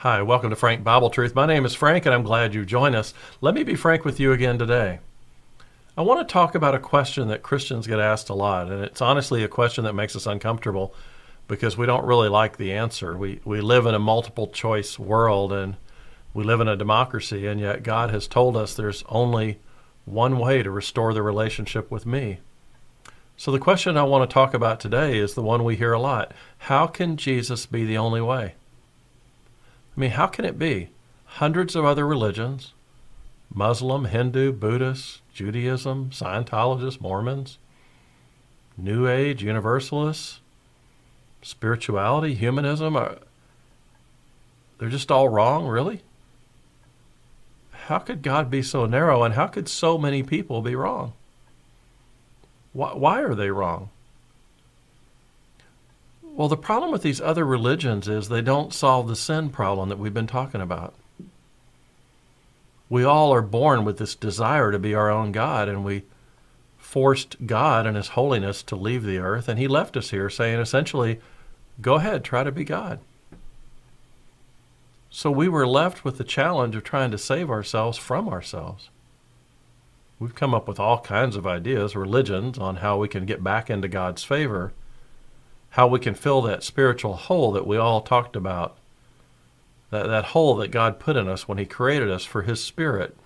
Hi, welcome to Frank Bible Truth. My name is Frank, and I'm glad you joined us. Let me be frank with you again today. I want to talk about a question that Christians get asked a lot, and it's honestly a question that makes us uncomfortable because we don't really like the answer. We, we live in a multiple choice world and we live in a democracy, and yet God has told us there's only one way to restore the relationship with me. So, the question I want to talk about today is the one we hear a lot How can Jesus be the only way? I mean, how can it be? Hundreds of other religions Muslim, Hindu, Buddhist, Judaism, Scientologists, Mormons, New Age, Universalists, spirituality, humanism are, they're just all wrong, really? How could God be so narrow and how could so many people be wrong? Why, why are they wrong? Well, the problem with these other religions is they don't solve the sin problem that we've been talking about. We all are born with this desire to be our own God, and we forced God and His holiness to leave the earth, and He left us here saying essentially, go ahead, try to be God. So we were left with the challenge of trying to save ourselves from ourselves. We've come up with all kinds of ideas, religions, on how we can get back into God's favor how we can fill that spiritual hole that we all talked about, that, that hole that God put in us when He created us for His Spirit.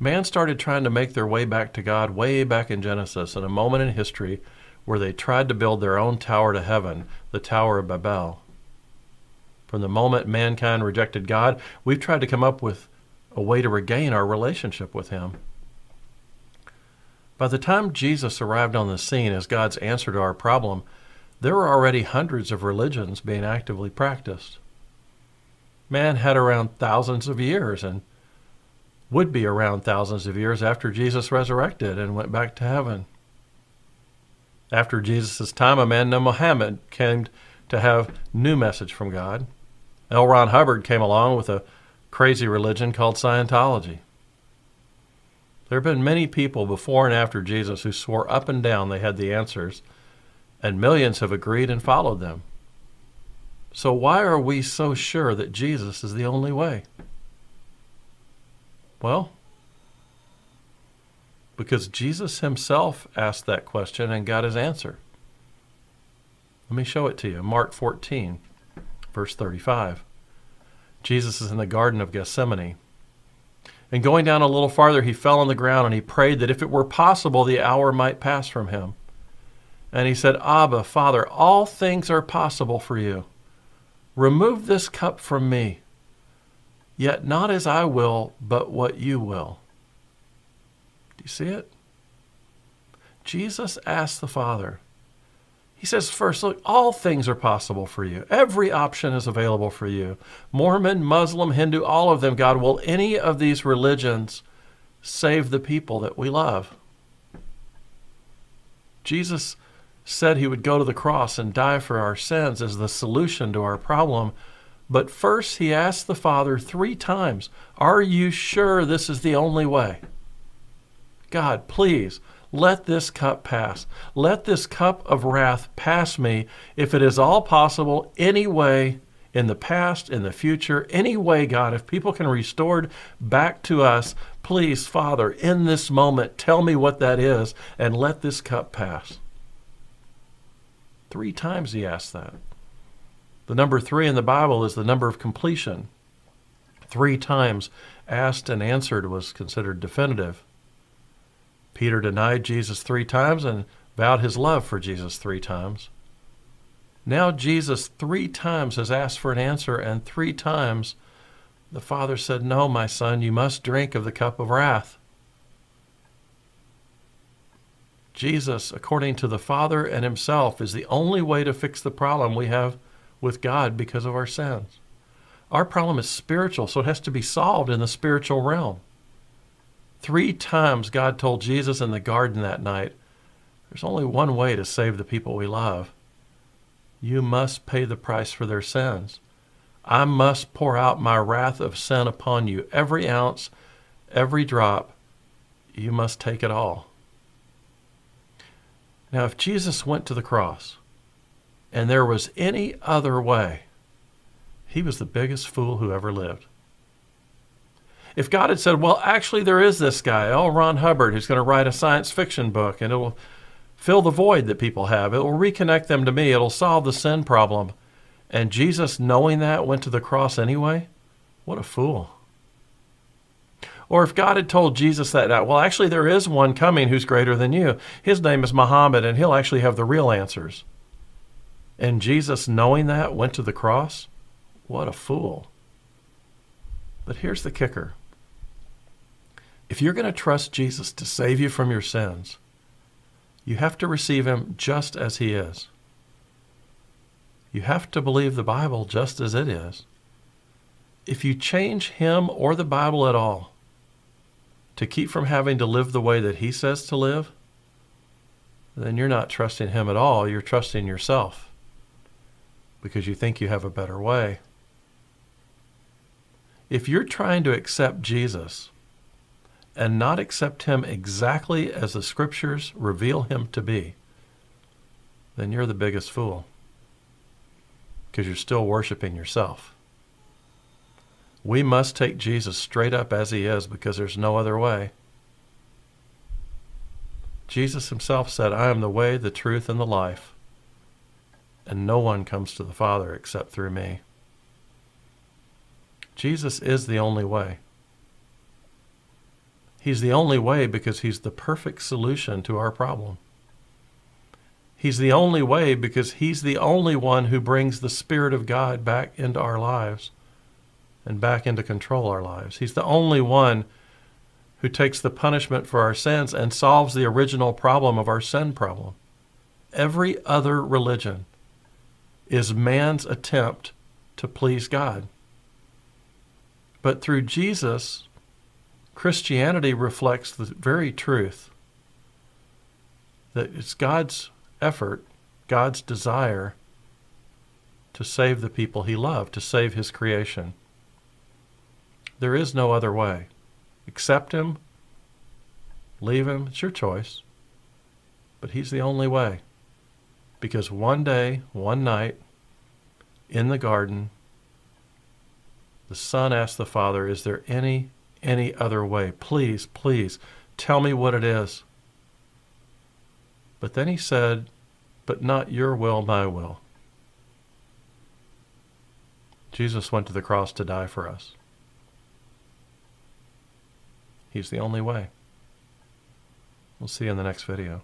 Man started trying to make their way back to God way back in Genesis, in a moment in history where they tried to build their own tower to heaven, the Tower of Babel. From the moment mankind rejected God, we've tried to come up with a way to regain our relationship with Him. By the time Jesus arrived on the scene as God's answer to our problem, there were already hundreds of religions being actively practiced. Man had around thousands of years and would be around thousands of years after Jesus resurrected and went back to heaven. After Jesus' time, a man named Muhammad came to have new message from God. L. Ron Hubbard came along with a crazy religion called Scientology. There have been many people before and after Jesus who swore up and down they had the answers, and millions have agreed and followed them. So, why are we so sure that Jesus is the only way? Well, because Jesus himself asked that question and got his answer. Let me show it to you. Mark 14, verse 35. Jesus is in the Garden of Gethsemane. And going down a little farther, he fell on the ground and he prayed that if it were possible, the hour might pass from him. And he said, Abba, Father, all things are possible for you. Remove this cup from me. Yet not as I will, but what you will. Do you see it? Jesus asked the Father, he says, first, look, all things are possible for you. Every option is available for you. Mormon, Muslim, Hindu, all of them, God, will any of these religions save the people that we love? Jesus said he would go to the cross and die for our sins as the solution to our problem. But first, he asked the Father three times, Are you sure this is the only way? God, please let this cup pass. Let this cup of wrath pass me if it is all possible, any way, in the past, in the future, any way, God, if people can restored back to us, please, Father, in this moment, tell me what that is and let this cup pass. Three times he asked that. The number three in the Bible is the number of completion. Three times asked and answered was considered definitive. Peter denied Jesus three times and vowed his love for Jesus three times. Now, Jesus three times has asked for an answer, and three times the Father said, No, my son, you must drink of the cup of wrath. Jesus, according to the Father and Himself, is the only way to fix the problem we have with God because of our sins. Our problem is spiritual, so it has to be solved in the spiritual realm. Three times God told Jesus in the garden that night, There's only one way to save the people we love. You must pay the price for their sins. I must pour out my wrath of sin upon you. Every ounce, every drop, you must take it all. Now, if Jesus went to the cross and there was any other way, he was the biggest fool who ever lived. If God had said, well, actually, there is this guy, L. Ron Hubbard, who's going to write a science fiction book and it will fill the void that people have, it will reconnect them to me, it'll solve the sin problem. And Jesus, knowing that, went to the cross anyway, what a fool. Or if God had told Jesus that, well, actually, there is one coming who's greater than you. His name is Muhammad, and he'll actually have the real answers. And Jesus, knowing that, went to the cross? What a fool. But here's the kicker if you're going to trust Jesus to save you from your sins, you have to receive him just as he is. You have to believe the Bible just as it is. If you change him or the Bible at all to keep from having to live the way that he says to live, then you're not trusting him at all. You're trusting yourself because you think you have a better way. If you're trying to accept Jesus and not accept him exactly as the scriptures reveal him to be, then you're the biggest fool because you're still worshiping yourself. We must take Jesus straight up as he is because there's no other way. Jesus himself said, I am the way, the truth, and the life, and no one comes to the Father except through me. Jesus is the only way. He's the only way because he's the perfect solution to our problem. He's the only way because he's the only one who brings the Spirit of God back into our lives and back into control our lives. He's the only one who takes the punishment for our sins and solves the original problem of our sin problem. Every other religion is man's attempt to please God. But through Jesus, Christianity reflects the very truth that it's God's effort, God's desire to save the people he loved, to save his creation. There is no other way. Accept him, leave him, it's your choice. But he's the only way. Because one day, one night, in the garden, the son asked the father, Is there any any other way. Please, please, tell me what it is. But then he said, But not your will, my will. Jesus went to the cross to die for us. He's the only way. We'll see you in the next video.